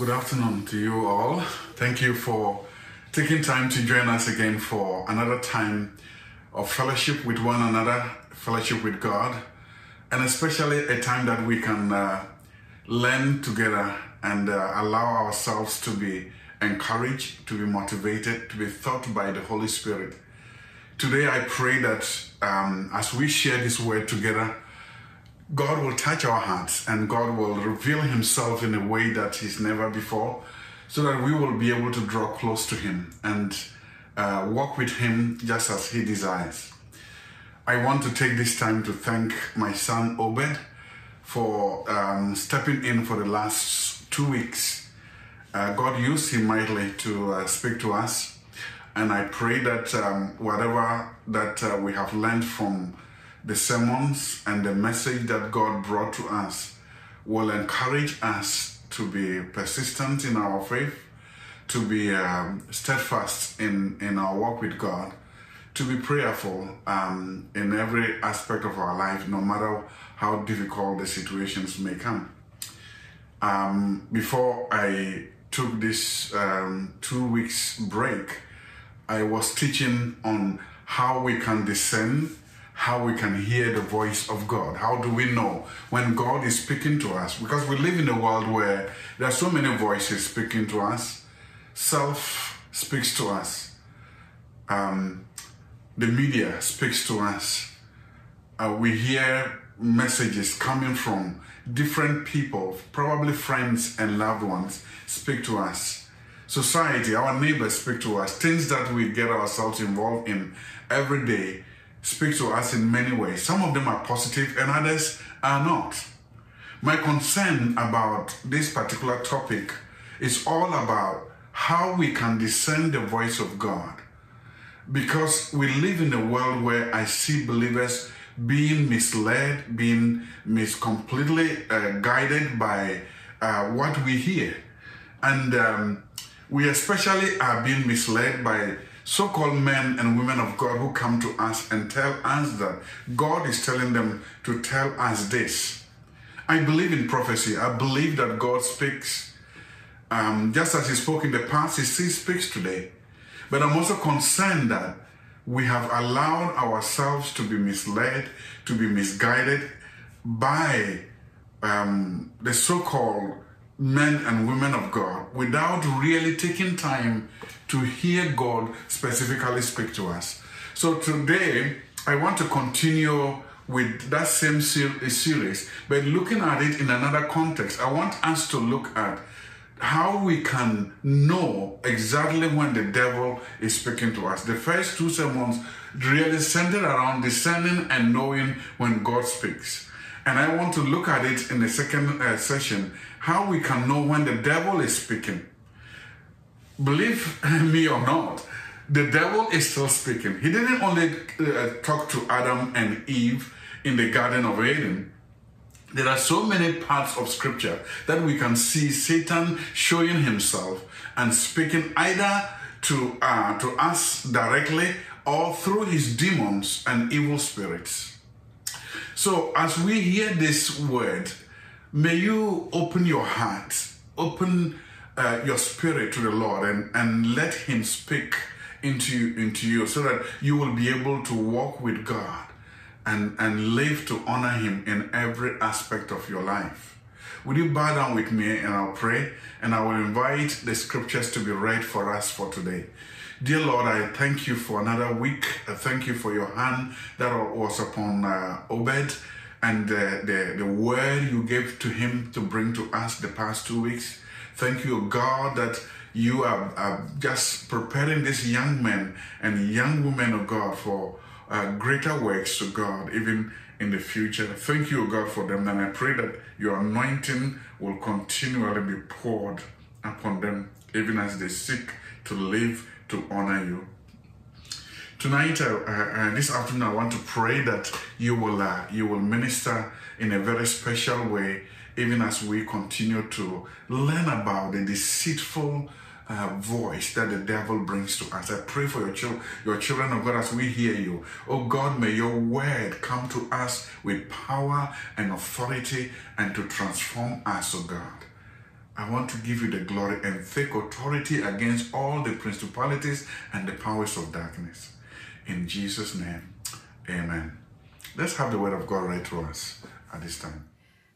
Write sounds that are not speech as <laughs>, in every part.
Good afternoon to you all. Thank you for taking time to join us again for another time of fellowship with one another, fellowship with God, and especially a time that we can uh, learn together and uh, allow ourselves to be encouraged, to be motivated, to be taught by the Holy Spirit. Today, I pray that um, as we share this word together, God will touch our hearts and God will reveal Himself in a way that He's never before, so that we will be able to draw close to Him and uh, walk with Him just as He desires. I want to take this time to thank my son Obed for um, stepping in for the last two weeks. Uh, God used him mightily to uh, speak to us, and I pray that um, whatever that uh, we have learned from the sermons and the message that God brought to us will encourage us to be persistent in our faith, to be um, steadfast in, in our walk with God, to be prayerful um, in every aspect of our life, no matter how difficult the situations may come. Um, before I took this um, two weeks break, I was teaching on how we can discern how we can hear the voice of God. How do we know when God is speaking to us? Because we live in a world where there are so many voices speaking to us. Self speaks to us. Um, the media speaks to us. Uh, we hear messages coming from different people, probably friends and loved ones, speak to us. Society, our neighbors speak to us. Things that we get ourselves involved in every day speak to us in many ways. Some of them are positive and others are not. My concern about this particular topic is all about how we can discern the voice of God. Because we live in a world where I see believers being misled, being mis- completely uh, guided by uh, what we hear. And um, we especially are being misled by so called men and women of God who come to us and tell us that God is telling them to tell us this. I believe in prophecy. I believe that God speaks. Um, just as He spoke in the past, He still speaks today. But I'm also concerned that we have allowed ourselves to be misled, to be misguided by um, the so called men and women of God without really taking time to hear God specifically speak to us. So today, I want to continue with that same series, but looking at it in another context. I want us to look at how we can know exactly when the devil is speaking to us. The first two sermons really centered around discerning and knowing when God speaks. And I want to look at it in the second uh, session how we can know when the devil is speaking believe <laughs> me or not, the devil is still speaking. He didn't only uh, talk to Adam and Eve in the Garden of Eden. There are so many parts of scripture that we can see Satan showing himself and speaking either to, uh, to us directly or through his demons and evil spirits. So, as we hear this word, may you open your heart, open uh, your spirit to the Lord and, and let Him speak into, into you so that you will be able to walk with God and, and live to honor Him in every aspect of your life. Would you bow down with me and I'll pray and I will invite the scriptures to be read for us for today. Dear Lord, I thank you for another week. I thank you for your hand that was upon uh, Obed and uh, the, the word you gave to him to bring to us the past two weeks. Thank you, God, that you are, are just preparing these young men and young women of God for uh, greater works to God, even in the future. Thank you, God, for them. And I pray that your anointing will continually be poured upon them, even as they seek to live to honor you. Tonight, uh, uh, this afternoon, I want to pray that you will uh, you will minister in a very special way even as we continue to learn about the deceitful uh, voice that the devil brings to us. I pray for your, children, your children of God as we hear you. Oh God, may your word come to us with power and authority and to transform us, oh God. I want to give you the glory and take authority against all the principalities and the powers of darkness. In Jesus' name, amen. Let's have the word of God read to us at this time.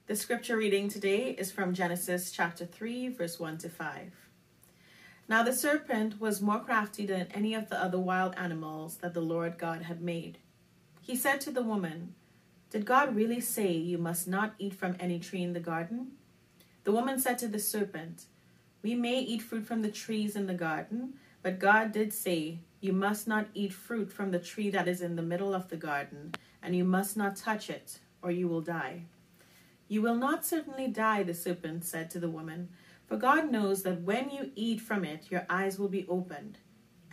The scripture reading today is from Genesis chapter 3, verse 1 to 5. Now the serpent was more crafty than any of the other wild animals that the Lord God had made. He said to the woman, Did God really say you must not eat from any tree in the garden? The woman said to the serpent, We may eat fruit from the trees in the garden, but God did say, You must not eat fruit from the tree that is in the middle of the garden, and you must not touch it, or you will die. You will not certainly die, the serpent said to the woman, for God knows that when you eat from it, your eyes will be opened,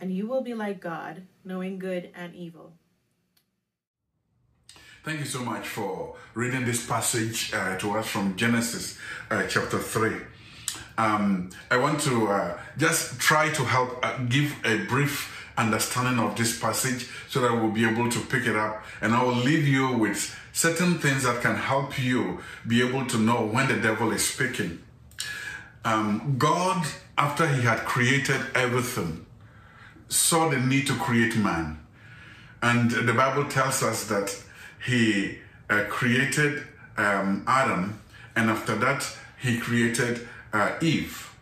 and you will be like God, knowing good and evil. Thank you so much for reading this passage uh, to us from Genesis uh, chapter 3. Um, I want to uh, just try to help uh, give a brief understanding of this passage so that we'll be able to pick it up. And I will leave you with certain things that can help you be able to know when the devil is speaking. Um, God, after he had created everything, saw the need to create man. And the Bible tells us that he uh, created um, Adam, and after that, he created uh, Eve.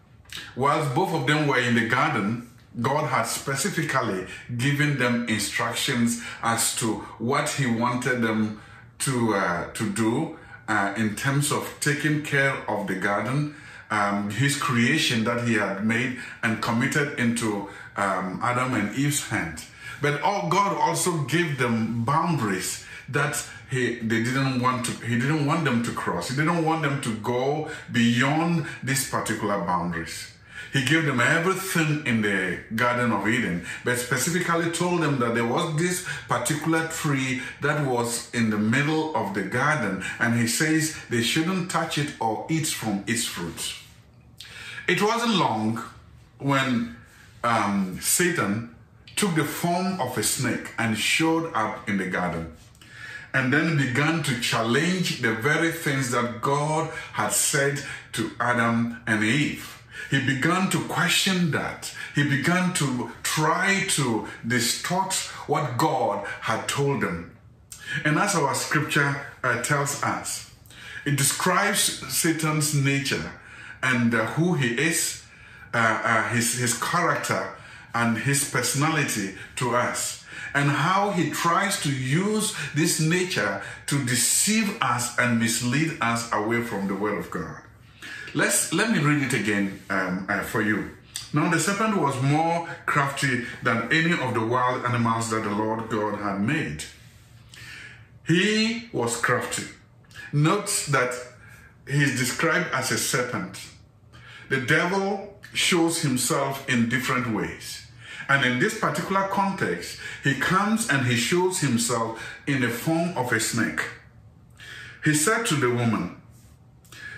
Whilst both of them were in the garden, God had specifically given them instructions as to what He wanted them to uh, to do uh, in terms of taking care of the garden, um, His creation that He had made and committed into um, Adam and Eve's hand. But all, God also gave them boundaries that he they didn't want to he didn't want them to cross he didn't want them to go beyond these particular boundaries he gave them everything in the garden of eden but specifically told them that there was this particular tree that was in the middle of the garden and he says they shouldn't touch it or eat from its fruit it wasn't long when um, satan took the form of a snake and showed up in the garden and then began to challenge the very things that God had said to Adam and Eve. He began to question that. He began to try to distort what God had told them. And as our scripture uh, tells us, it describes Satan's nature and uh, who he is, uh, uh his, his character, and his personality to us and how he tries to use this nature to deceive us and mislead us away from the word of God. Let's let me read it again um, uh, for you. Now the serpent was more crafty than any of the wild animals that the Lord God had made. He was crafty. Note that he is described as a serpent. The devil shows himself in different ways. And in this particular context, he comes and he shows himself in the form of a snake. He said to the woman,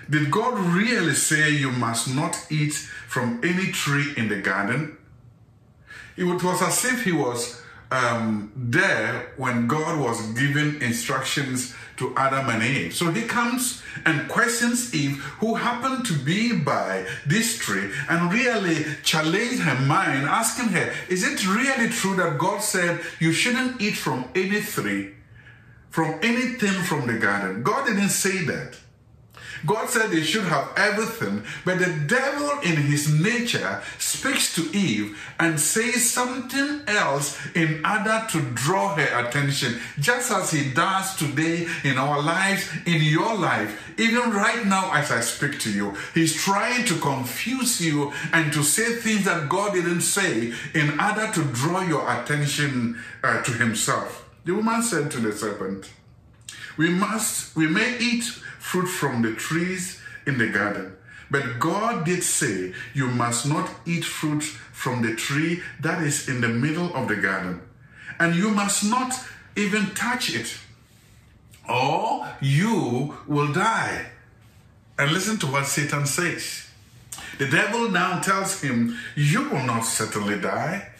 Did God really say you must not eat from any tree in the garden? It was as if he was um, there when God was giving instructions to Adam and Eve. So he comes and questions Eve, who happened to be by this tree, and really challenge her mind, asking her, Is it really true that God said you shouldn't eat from any tree, from anything from the garden? God didn't say that. God said they should have everything, but the devil in his nature speaks to Eve and says something else in order to draw her attention, just as he does today in our lives, in your life. Even right now, as I speak to you, he's trying to confuse you and to say things that God didn't say in order to draw your attention uh, to himself. The woman said to the serpent, We must, we may eat fruit from the trees in the garden. But God did say, You must not eat fruit from the tree that is in the middle of the garden, and you must not even touch it, or you will die. And listen to what Satan says. The devil now tells him, You will not certainly die.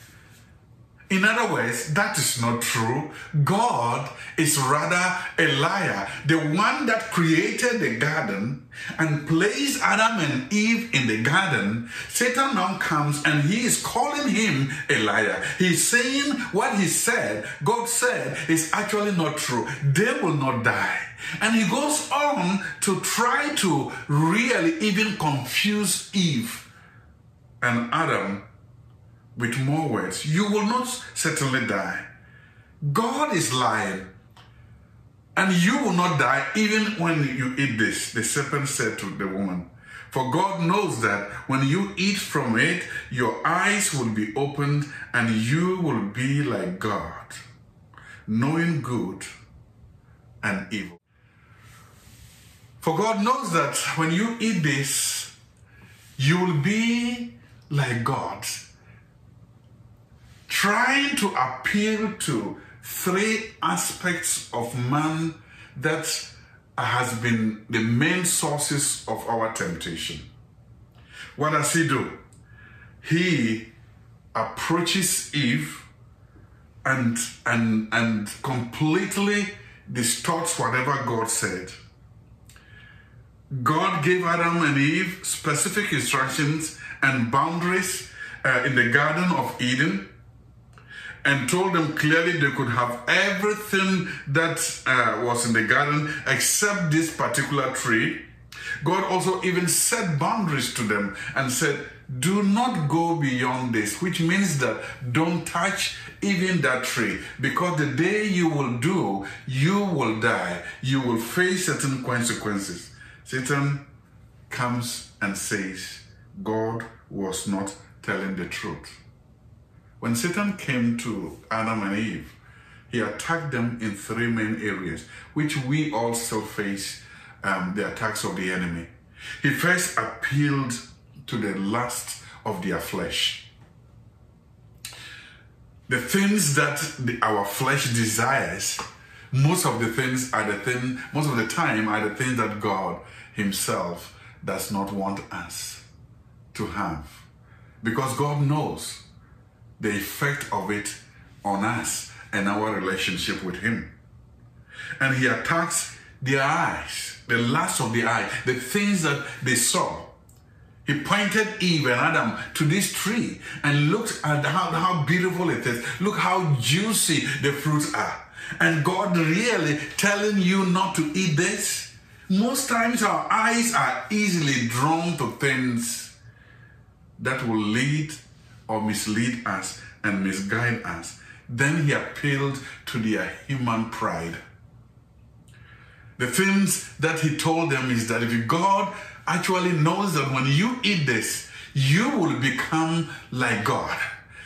In other words, that is not true. God is rather a liar. The one that created the garden and placed Adam and Eve in the garden, Satan now comes and he is calling him a liar. He's saying what he said, God said, is actually not true. They will not die. And he goes on to try to really even confuse Eve and Adam with more words. You will not certainly die. God is lying. And you will not die even when you eat this, the serpent said to the woman. For God knows that when you eat from it, your eyes will be opened and you will be like God, knowing good and evil. For God knows that when you eat this, you will be like God, trying to appeal to three aspects of man that has been the main sources of our temptation. What does he do? He approaches Eve and and and completely distorts whatever God said. God gave Adam and Eve specific instructions and boundaries uh, in the Garden of Eden and told them clearly they could have everything that uh, was in the garden except this particular tree. God also even set boundaries to them and said, Do not go beyond this, which means that don't touch even that tree, because the day you will do, you will die. You will face certain consequences. Satan comes and says, God was not telling the truth. When Satan came to Adam and Eve, he attacked them in three main areas, which we also face um, the attacks of the enemy. He first appealed to the lust of their flesh. The things that the, our flesh desires, most of the things are the thing, most of the time are the things that God Himself does not want us to have. Because God knows the effect of it on us and our relationship with Him. And He attacks their eyes, the lust of the eye, the things that they saw. He pointed Eve and Adam to this tree and looked at how, how beautiful it is. Look how juicy the fruits are. And God really telling you not to eat this? Most times our eyes are easily drawn to things that will lead or mislead us and misguide us. Then he appealed to their human pride. The things that he told them is that if God actually knows that when you eat this, you will become like God.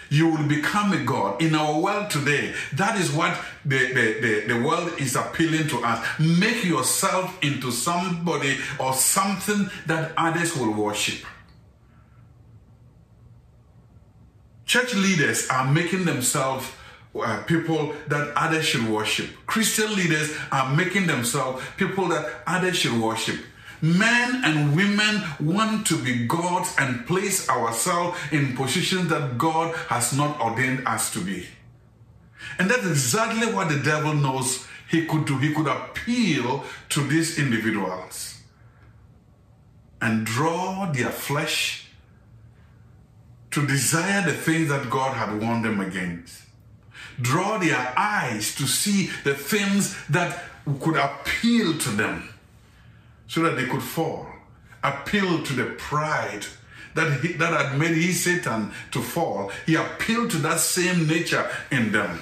You will become a God. In our world today, that is what the, the, the, the world is appealing to us. Make yourself into somebody or something that others will worship. Church leaders are making themselves uh, people that others should worship. Christian leaders are making themselves people that others should worship. Men and women want to be gods and place ourselves in positions that God has not ordained us to be. And that's exactly what the devil knows he could do. He could appeal to these individuals and draw their flesh to desire the things that God had warned them against. Draw their eyes to see the things that could appeal to them so that they could fall. Appeal to the pride that, he, that had made his Satan to fall. He appealed to that same nature in them.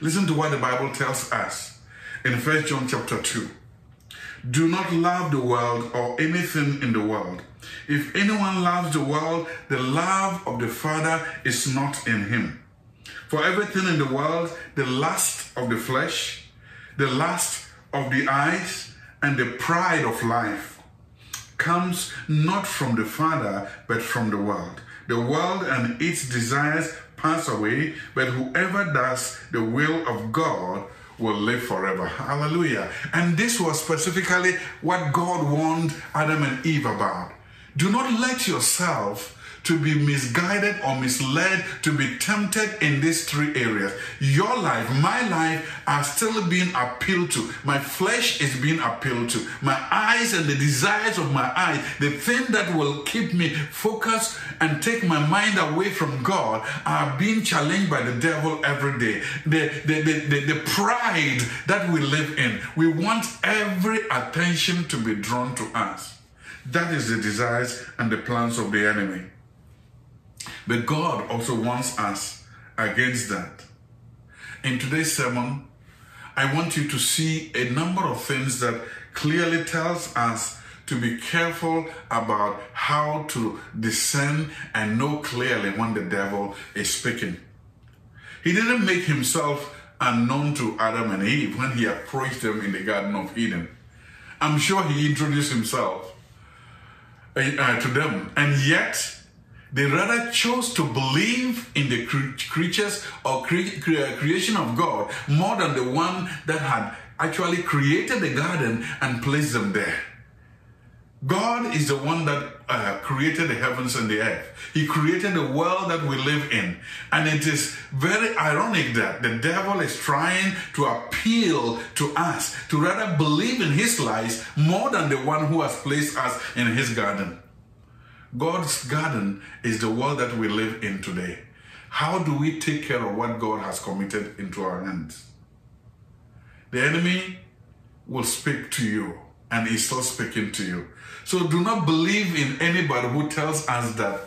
Listen to what the Bible tells us in 1 John chapter 2. Do not love the world or anything in the world. If anyone loves the world, the love of the Father is not in him. For everything in the world, the lust of the flesh, the lust of the eyes, and the pride of life comes not from the Father, but from the world. The world and its desires pass away, but whoever does the will of God will live forever. Hallelujah. And this was specifically what God warned Adam and Eve about. Do not let yourself to be misguided or misled, to be tempted in these three areas. Your life, my life are still being appealed to. My flesh is being appealed to. My eyes and the desires of my eyes, the thing that will keep me focused and take my mind away from God, are being challenged by the devil every day. The, the, the, the, the pride that we live in, we want every attention to be drawn to us. That is the desires and the plans of the enemy. But God also wants us against that. In today's sermon, I want you to see a number of things that clearly tells us to be careful about how to discern and know clearly when the devil is speaking. He didn't make himself unknown to Adam and Eve when he approached them in the Garden of Eden. I'm sure he introduced himself uh, to them, and yet they rather chose to believe in the creatures or cre- cre- creation of God more than the one that had actually created the garden and placed them there. God is the one that uh, created the heavens and the earth. He created the world that we live in. And it is very ironic that the devil is trying to appeal to us to rather believe in his lies more than the one who has placed us in his garden. God's garden is the world that we live in today. How do we take care of what God has committed into our hands? The enemy will speak to you and he's still speaking to you. So do not believe in anybody who tells us that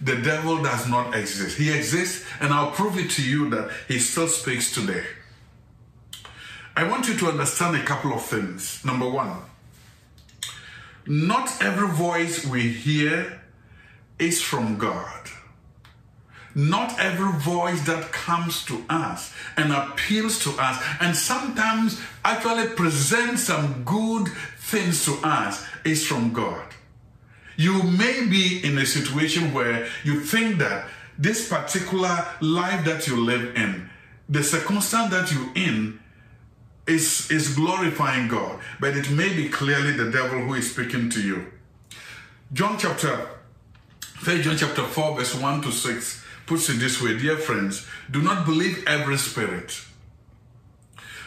the devil does not exist. He exists, and I'll prove it to you that he still speaks today. I want you to understand a couple of things. Number one, not every voice we hear is from God. Not every voice that comes to us and appeals to us and sometimes actually presents some good things to us is from God. You may be in a situation where you think that this particular life that you live in, the circumstance that you're in, is, is glorifying God, but it may be clearly the devil who is speaking to you. John chapter, 3 John chapter 4, verse 1 to 6 puts it this way Dear friends, do not believe every spirit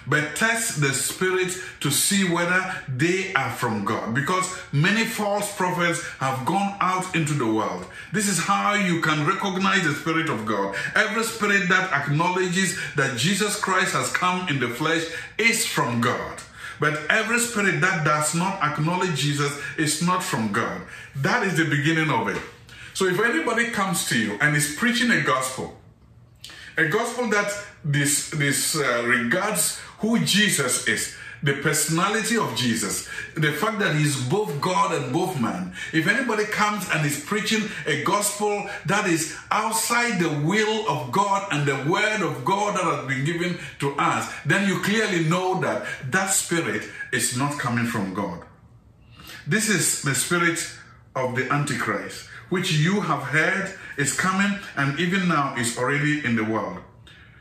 but test the spirit to see whether they are from God. Because many false prophets have gone out into the world. This is how you can recognize the spirit of God. Every spirit that acknowledges that Jesus Christ has come in the flesh is from God. But every spirit that does not acknowledge Jesus is not from God. That is the beginning of it. So if anybody comes to you and is preaching a gospel, a gospel that this, this uh, regards who Jesus is, the personality of Jesus, the fact that he's both God and both man. If anybody comes and is preaching a gospel that is outside the will of God and the word of God that has been given to us, then you clearly know that that spirit is not coming from God. This is the spirit of the Antichrist, which you have heard is coming and even now is already in the world.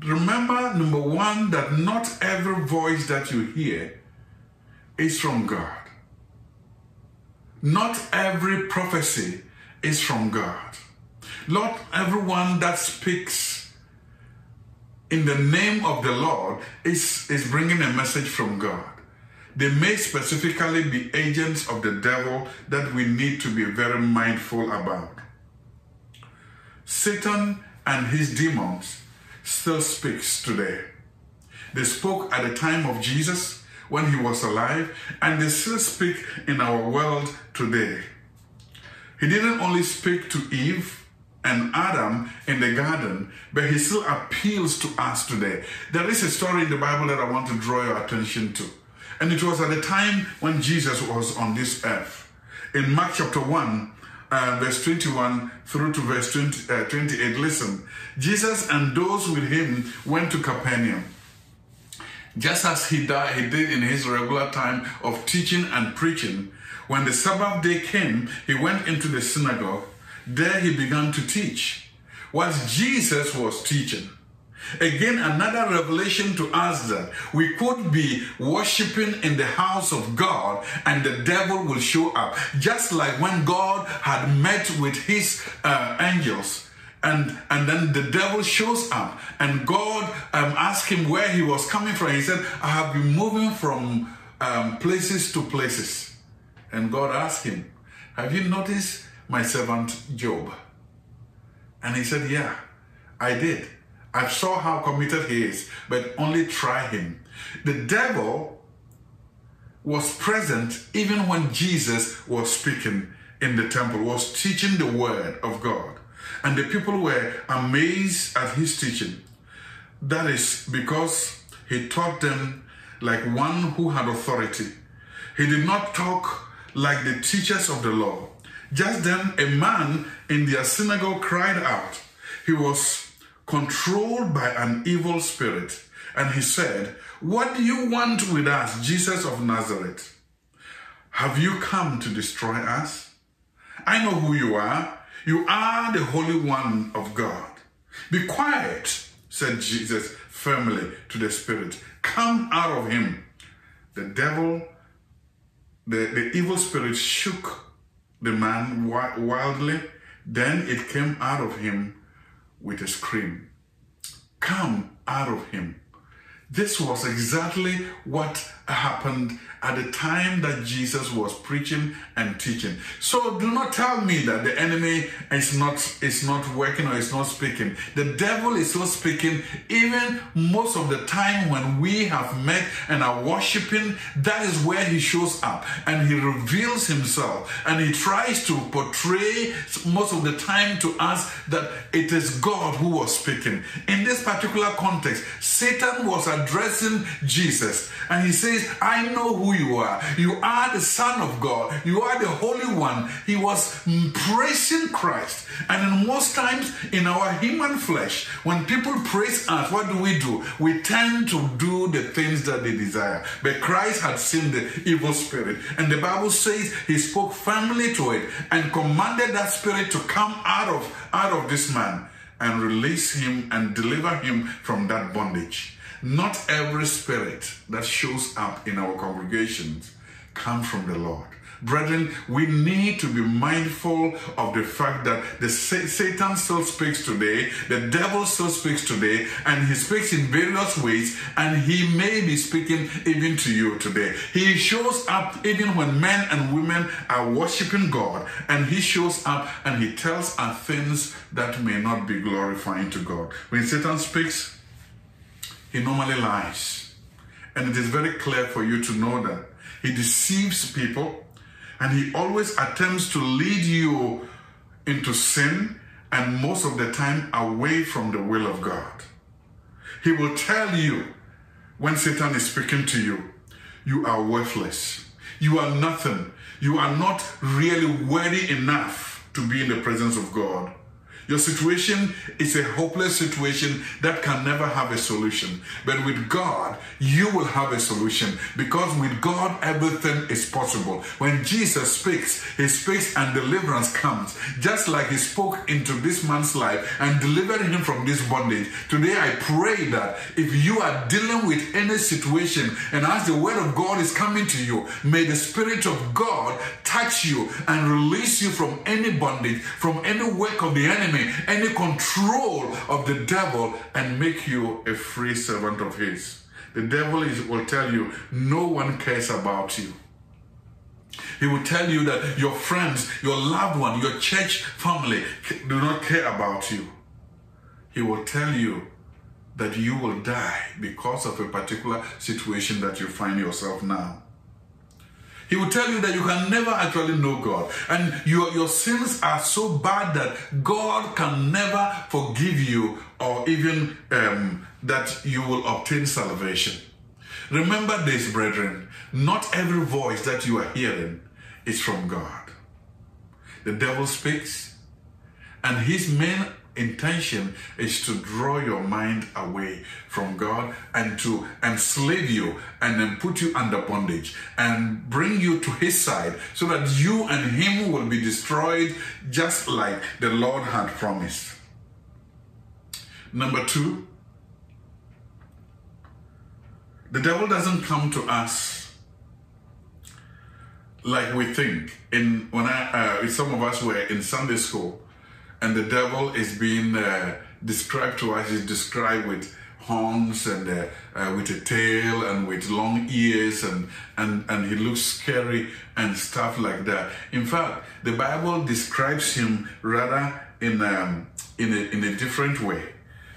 Remember, number one, that not every voice that you hear is from God. Not every prophecy is from God. Not everyone that speaks in the name of the Lord is, is bringing a message from God. They may specifically be agents of the devil that we need to be very mindful about. Satan and his demons still speaks today. They spoke at the time of Jesus when he was alive, and they still speak in our world today. He didn't only speak to Eve and Adam in the garden, but he still appeals to us today. There is a story in the Bible that I want to draw your attention to. And it was at the time when Jesus was on this earth. In Mark chapter 1, uh, verse 21 through to verse 20, uh, 28. Listen, Jesus and those with him went to Capernaum. Just as he, died, he did in his regular time of teaching and preaching, when the Sabbath day came, he went into the synagogue. There he began to teach. Whilst Jesus was teaching, Again, another revelation to us that we could be worshiping in the house of God and the devil will show up. Just like when God had met with his uh, angels and and then the devil shows up and god um, asked him where he was coming from. He said i have been moving from um, places to places. And god asked him have you noticed my servant Job? And he said yeah i did i saw how committed he is but only try him the devil was present even when jesus was speaking in the temple was teaching the word of god and the people were amazed at his teaching. That is because he taught them like one who had authority. He did not talk like the teachers of the law. Just then, a man in their synagogue cried out. He was controlled by an evil spirit. And he said, What do you want with us, Jesus of Nazareth? Have you come to destroy us? I know who you are you are the Holy One of God. Be quiet, said Jesus firmly to the spirit. Come out of him. The devil, the, the evil spirit shook the man wildly. Then it came out of him with a scream. Come out of him. This was exactly what happened at the time that Jesus was preaching and teaching. So do not tell me that the enemy is not is not working or is not speaking. The devil is still speaking even most of the time when we have met and are worshiping, that is where he shows up and he reveals himself and he tries to portray most of the time to us that it is God who was speaking. In this particular context, Satan was addressing Jesus and he says, I know who you are. You are the Son of God. You are the Holy One. He was praising Christ. And in most times in our human flesh, when people praise us, what do we do? We tend to do the things that they desire. But Christ had seen the evil spirit. And the Bible says he spoke firmly to it and commanded that spirit to come out of, out of this man and release him and deliver him from that bondage. Not every spirit that shows up in our congregations comes from the Lord. Brethren, we need to be mindful of the fact that the Satan still speaks today, the devil still speaks today, and he speaks in various ways, and he may be speaking even to you today. He shows up even when men and women are worshiping God, and he shows up and he tells us things that may not be glorifying to God. When Satan speaks, he normally lies. And it is very clear for you to know that he deceives people and he always attempts to lead you into sin and most of the time away from the will of God. He will tell you when Satan is speaking to you, you are worthless. You are nothing. You are not really worthy enough to be in the presence of God. Your situation is a hopeless situation that can never have a solution. But with God, you will have a solution because with God, everything is possible. When Jesus speaks, he speaks and deliverance comes. Just like he spoke into this man's life and delivered him from this bondage. Today, I pray that if you are dealing with any situation and as the word of God is coming to you, may the Spirit of God touch you and release you from any bondage, from any work of the enemy enemy, any control of the devil, and make you a free servant of his. The devil is, will tell you no one cares about you. He will tell you that your friends, your loved one, your church family do not care about you. He will tell you that you will die because of a particular situation that you find yourself now. He will tell you that you can never actually know God. And your, your sins are so bad that God can never forgive you or even um, that you will obtain salvation. Remember this, brethren. Not every voice that you are hearing is from God. the devil speaks, and his main intention is to draw your mind away from God and to enslave you and then put you under bondage and bring you to his side so that you and him will be destroyed just like the Lord had promised. Number two, the devil doesn't come to us like we think. In when I, uh, some of us were in Sunday school, and the devil is being uh, described to us is described with horns and uh, uh, with a tail and with long ears and, and, and he looks scary and stuff like that. In fact, the Bible describes him rather in, um, in, a, in a different way.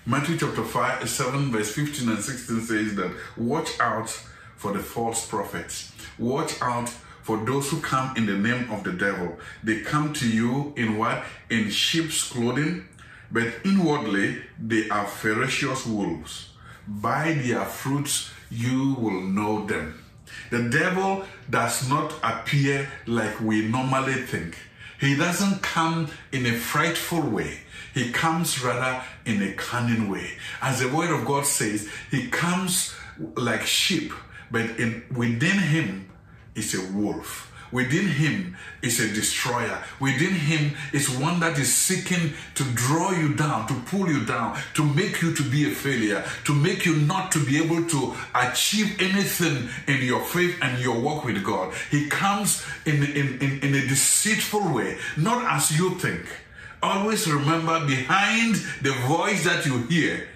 Matthew chapter 5, 7, verse 15 and 16 says that watch out for the false prophets. Watch out for those who come in the name of the devil. They come to you in what? In sheep's clothing, but inwardly they are ferocious wolves. By their fruits you will know them. The devil does not appear like we normally think. He doesn't come in a frightful way. He comes rather in a cunning way. As the word of God says, he comes like sheep, but in, within him is a wolf. Within him is a destroyer. Within him is one that is seeking to draw you down, to pull you down, to make you to be a failure, to make you not to be able to achieve anything in your faith and your walk with God. He comes in, in, in, in a deceitful way, not as you think. Always remember behind the voice that you hear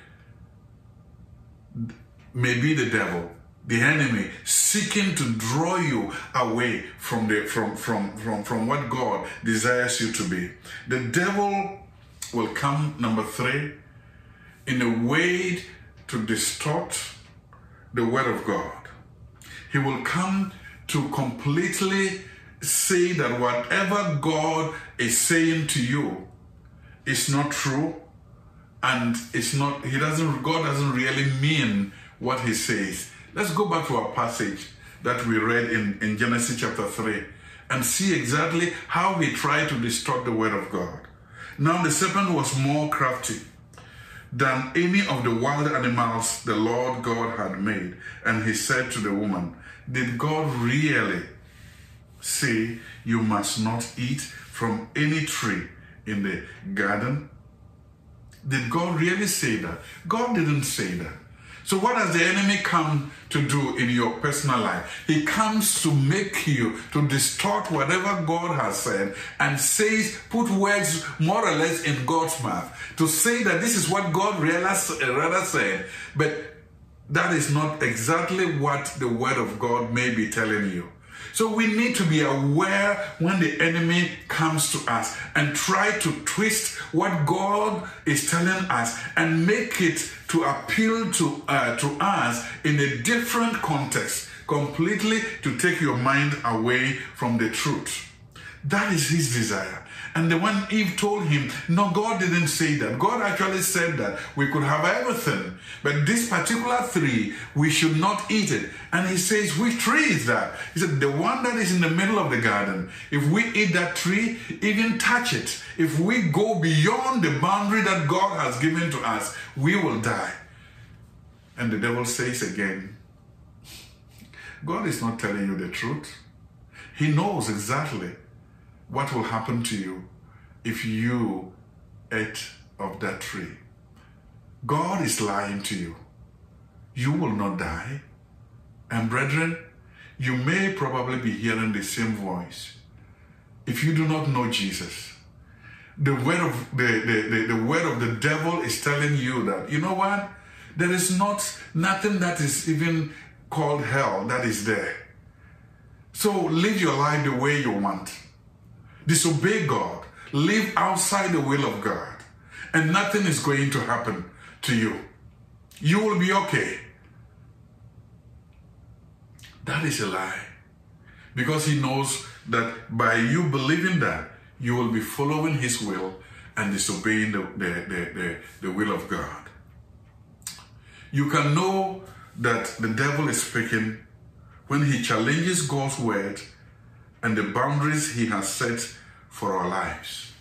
may be the devil the enemy seeking to draw you away from the from from from from what God desires you to be. The devil will come number 3 in a way to distort the word of God. He will come to completely say that whatever God is saying to you is not true and it's not he doesn't God doesn't really mean what he says Let's go back to our passage that we read in, in Genesis chapter 3 and see exactly how he tried to distort the word of God. Now the serpent was more crafty than any of the wild animals the Lord God had made. And he said to the woman, Did God really say you must not eat from any tree in the garden? Did God really say that? God didn't say that. So, what does the enemy come to do in your personal life? He comes to make you to distort whatever God has said and says, put words more or less in God's mouth to say that this is what God rather said, but that is not exactly what the Word of God may be telling you. So we need to be aware when the enemy comes to us and try to twist what God is telling us and make it to appeal to, uh, to us in a different context, completely to take your mind away from the truth. That is his desire. And the one Eve told him, no, God didn't say that. God actually said that we could have everything, but this particular tree, we should not eat it. And he says, which tree is that? He said, the one that is in the middle of the garden. If we eat that tree, even touch it, if we go beyond the boundary that God has given to us, we will die. And the devil says again, God is not telling you the truth. He knows exactly what will happen to you if you ate of that tree. God is lying to you. You will not die. And brethren, you may probably be hearing the same voice. If you do not know Jesus, the word of the, the, the, the word of the devil is telling you that, you know what? There is not nothing that is even called hell that is there. So live your life the way you want disobey God, live outside the will of God, and nothing is going to happen to you. You will be okay. That is a lie. Because he knows that by you believing that, you will be following his will and disobeying the, the, the, the, the will of God. You can know that the devil is speaking when he challenges God's word and the boundaries he has set for our lives.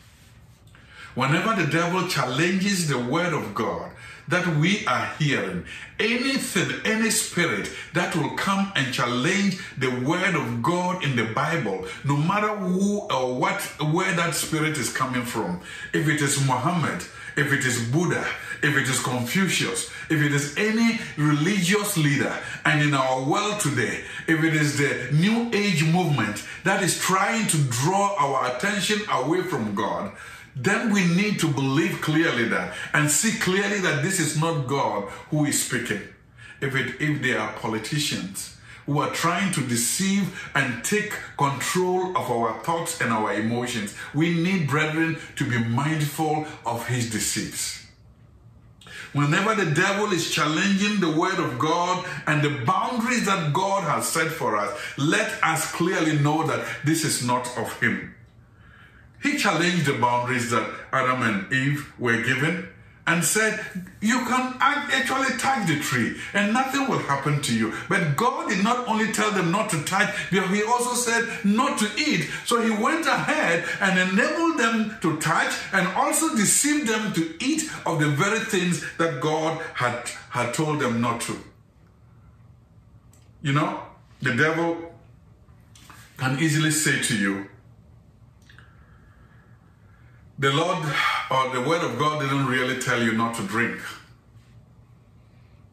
Whenever the devil challenges the word of God that we are hearing, anything, any spirit that will come and challenge the word of God in the Bible, no matter who or what, where that spirit is coming from, if it is Muhammad, if it is Buddha, if it is Confucius, if it is any religious leader, and in our world today, if it is the New Age movement that is trying to draw our attention away from God, then we need to believe clearly that and see clearly that this is not God who is speaking. If it if they are politicians who are trying to deceive and take control of our thoughts and our emotions, we need brethren to be mindful of his deceits. Whenever the devil is challenging the word of God and the boundaries that God has set for us, let us clearly know that this is not of him. He challenged the boundaries that Adam and Eve were given and said, You can actually touch the tree and nothing will happen to you. But God did not only tell them not to touch, but He also said not to eat. So He went ahead and enabled them to touch and also deceived them to eat of the very things that God had, had told them not to. You know, the devil can easily say to you, the Lord or the Word of God didn't really tell you not to drink.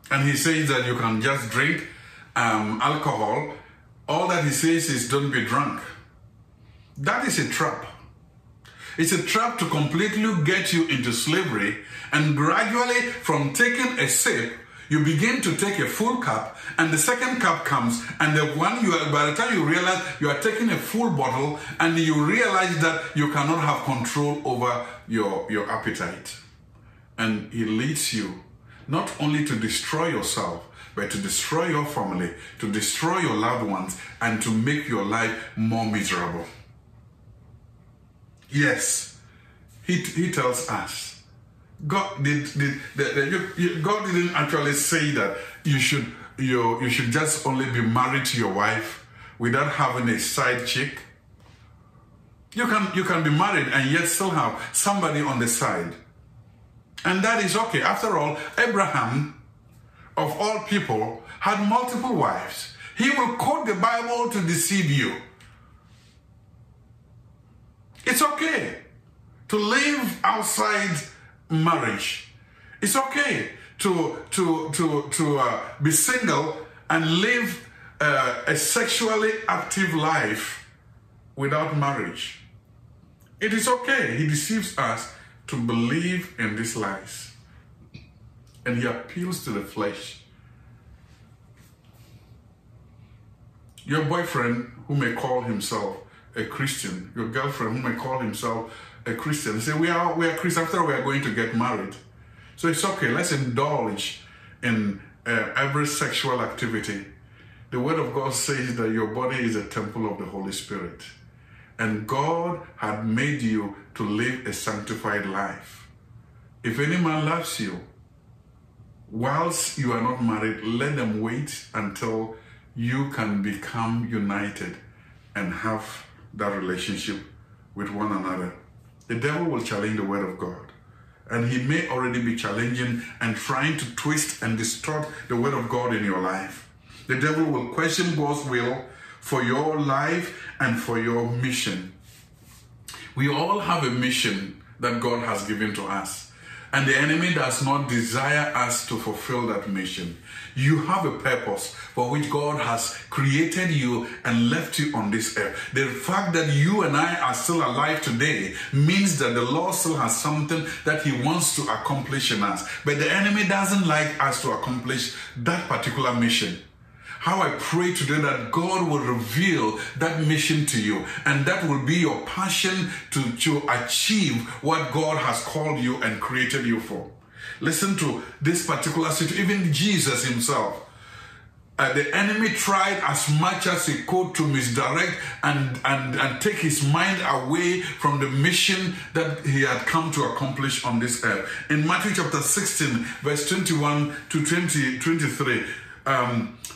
And He says that you can just drink um, alcohol. All that He says is don't be drunk. That is a trap. It's a trap to completely get you into slavery and gradually from taking a sip you begin to take a full cup and the second cup comes and the one you are by the time you realize you are taking a full bottle and you realize that you cannot have control over your your appetite. And it leads you not only to destroy yourself but to destroy your family to destroy your loved ones and to make your life more miserable. Yes. He, he tells us God did, did, did, God didn't actually say that you should you you should just only be married to your wife without having a side chick. You can you can be married and yet still have somebody on the side. And that is okay. After all, Abraham, of all people, had multiple wives. He will quote the Bible to deceive you. It's okay to live outside marriage. It's okay to to to to uh, be single and live uh, a sexually active life without marriage. It is okay. He deceives us to believe in these lies, and he appeals to the flesh. Your boyfriend, who may call himself a Christian, your girlfriend, who may call himself a Christian. They Say we are we are Christians after we are going to get married. So it's okay. Let's indulge in uh, every sexual activity. The Word of God says that your body is a temple of the Holy Spirit, and God had made you to live a sanctified life. If any man loves you, whilst you are not married, let them wait until you can become united and have that relationship with one another. The devil will challenge the word of God. And he may already be challenging and trying to twist and distort the word of God in your life. The devil will question God's will for your life and for your mission. We all have a mission that God has given to us. And the enemy does not desire us to fulfill that mission. You have a purpose for which God has created you and left you on this earth. The fact that you and I are still alive today means that the Lord still has something that He wants to accomplish in us. But the enemy doesn't like us to accomplish that particular mission how I pray today that God will reveal that mission to you and that will be your passion to, to achieve what God has called you and created you for. Listen to this particular situation, even Jesus himself. Uh, the enemy tried as much as he could to misdirect and, and, and take his mind away from the mission that he had come to accomplish on this earth. In Matthew chapter 16, verse 21 to 20, 23, um,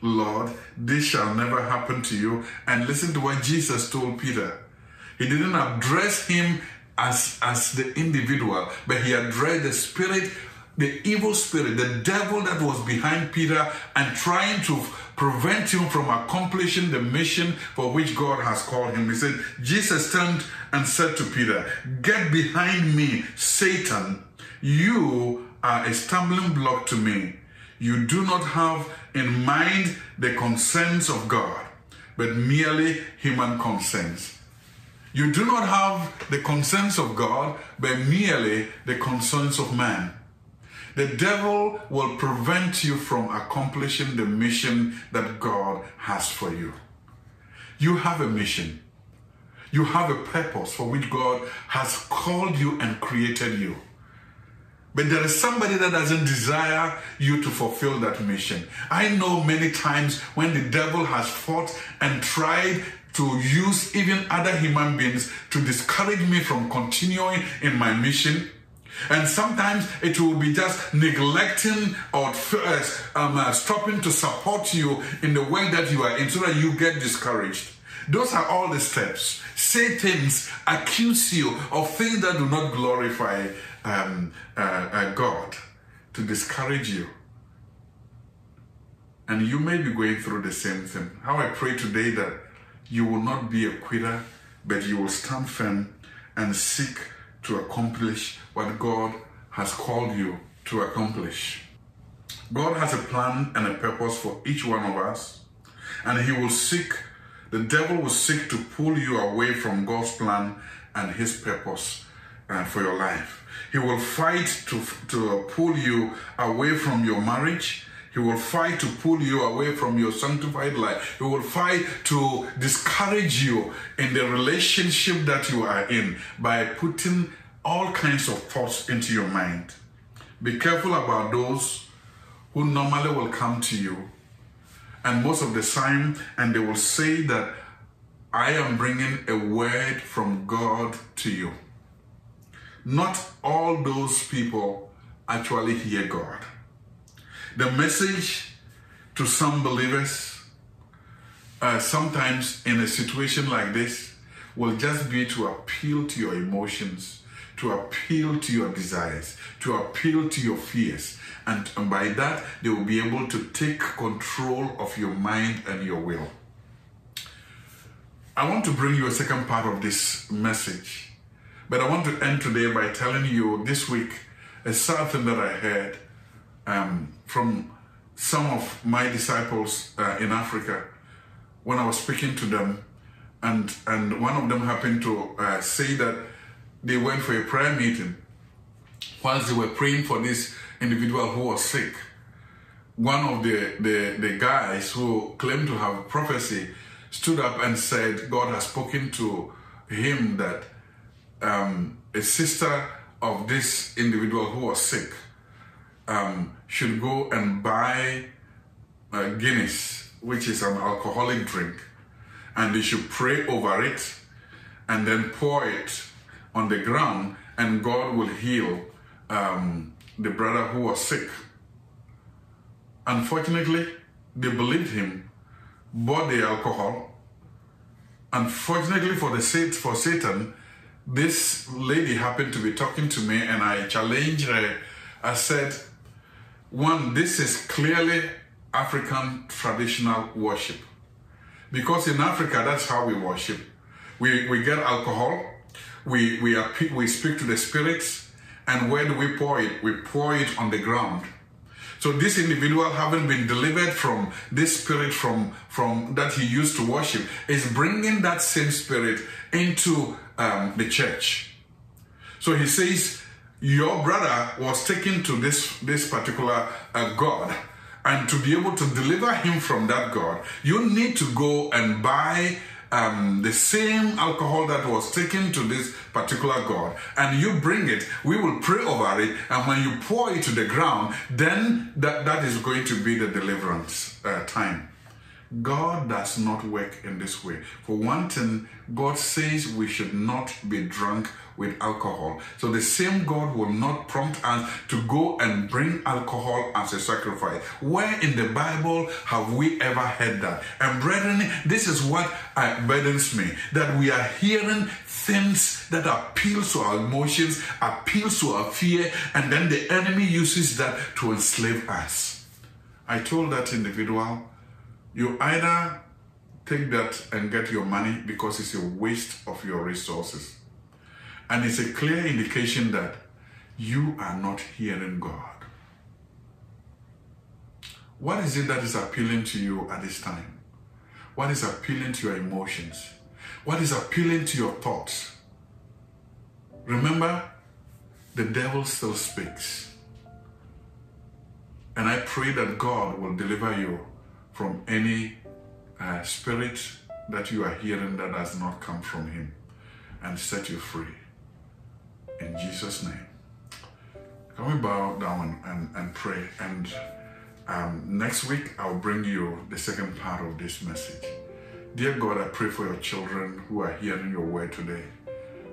Lord, this shall never happen to you. And listen to what Jesus told Peter. He didn't address him as, as the individual, but he addressed the spirit, the evil spirit, the devil that was behind Peter and trying to prevent him from accomplishing the mission for which God has called him. He said, Jesus turned and said to Peter, Get behind me, Satan. You are a stumbling block to me. You do not have in mind the concerns of God, but merely human concerns. You do not have the concerns of God, but merely the concerns of man. The devil will prevent you from accomplishing the mission that God has for you. You have a mission. You have a purpose for which God has called you and created you. But there is somebody that doesn't desire you to fulfill that mission. I know many times when the devil has fought and tried to use even other human beings to discourage me from continuing in my mission. And sometimes it will be just neglecting or uh, um, uh, stopping to support you in the way that you are in so that you get discouraged. Those are all the steps. Say things, accuse you of things that do not glorify um, uh, uh, God to discourage you. And you may be going through the same thing. How I pray today that you will not be a quitter, but you will stand firm and seek to accomplish what God has called you to accomplish. God has a plan and a purpose for each one of us, and He will seek, the devil will seek to pull you away from God's plan and His purpose uh, for your life. He will fight to, to pull you away from your marriage. He will fight to pull you away from your sanctified life. He will fight to discourage you in the relationship that you are in by putting all kinds of thoughts into your mind. Be careful about those who normally will come to you and most of the time and they will say that I am bringing a word from God to you not all those people actually hear God. The message to some believers, uh, sometimes in a situation like this, will just be to appeal to your emotions, to appeal to your desires, to appeal to your fears. And, and by that, they will be able to take control of your mind and your will. I want to bring you a second part of this message but I want to end today by telling you this week a sad thing that I heard um, from some of my disciples uh, in Africa when I was speaking to them, and and one of them happened to uh, say that they went for a prayer meeting. Whilst they were praying for this individual who was sick, one of the, the, the guys who claimed to have prophecy stood up and said, God has spoken to him that um, a sister of this individual who was sick um, should go and buy uh, Guinness, which is an alcoholic drink, and they should pray over it and then pour it on the ground, and God will heal um, the brother who was sick. Unfortunately, they believed him, bought the alcohol. Unfortunately for the for Satan, this lady happened to be talking to me and I challenged her. I said, one, this is clearly African traditional worship. Because in Africa, that's how we worship. We, we get alcohol, we, we, are, we speak to the spirits, and where do we pour it? We pour it on the ground. So this individual, having been delivered from this spirit from, from that he used to worship, is bringing that same spirit into um, the church. So he says, Your brother was taken to this, this particular uh, God, and to be able to deliver him from that God, you need to go and buy um, the same alcohol that was taken to this particular God, and you bring it, we will pray over it, and when you pour it to the ground, then that, that is going to be the deliverance uh, time. God does not work in this way. For one thing, God says we should not be drunk with alcohol. So the same God will not prompt us to go and bring alcohol as a sacrifice. Where in the Bible have we ever heard that? And brethren, this is what burdens me that we are hearing things that appeal to our emotions, appeal to our fear, and then the enemy uses that to enslave us. I told that individual you either take that and get your money because it's a waste of your resources. And it's a clear indication that you are not hearing God. What is it that is appealing to you at this time? What is appealing to your emotions? What is appealing to your thoughts? Remember, the devil still speaks. And I pray that God will deliver you from any uh, spirit that you are hearing that does not come from Him and set you free. In Jesus' name. Can we bow down and, and pray? And um, next week, I'll bring you the second part of this message. Dear God, I pray for your children who are hearing your word today.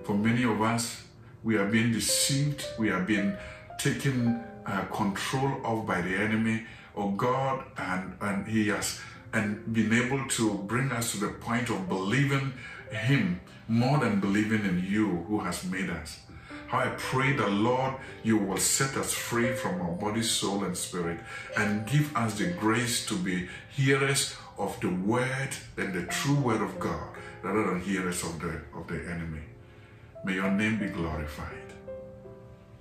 For many of us, we are being deceived, we are being taken uh, control of by the enemy oh God, and, and He has and been able to bring us to the point of believing Him more than believing in you who has made us. How I pray that, Lord, you will set us free from our body, soul, and spirit and give us the grace to be hearers of the word and the true word of God rather than hearers of the, of the enemy. May your name be glorified.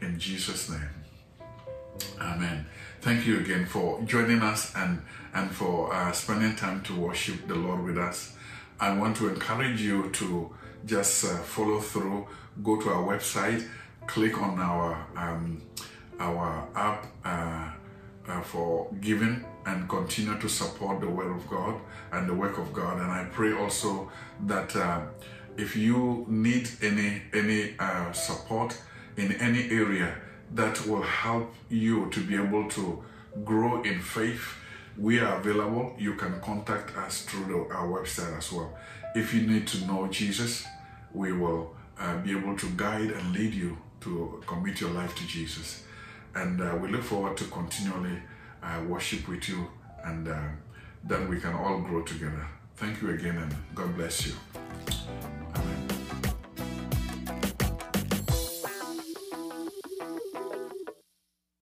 In Jesus' name. Amen. Thank you again for joining us and, and for uh, spending time to worship the Lord with us. I want to encourage you to just uh, follow through, go to our website, click on our um, our app uh, uh, for giving and continue to support the Word of God and the work of God. And I pray also that uh, if you need any any uh, support in any area, that will help you to be able to grow in faith. We are available. You can contact us through our website as well. If you need to know Jesus, we will uh, be able to guide and lead you to commit your life to Jesus. And uh, we look forward to continually uh, worship with you and uh, then we can all grow together. Thank you again and God bless you.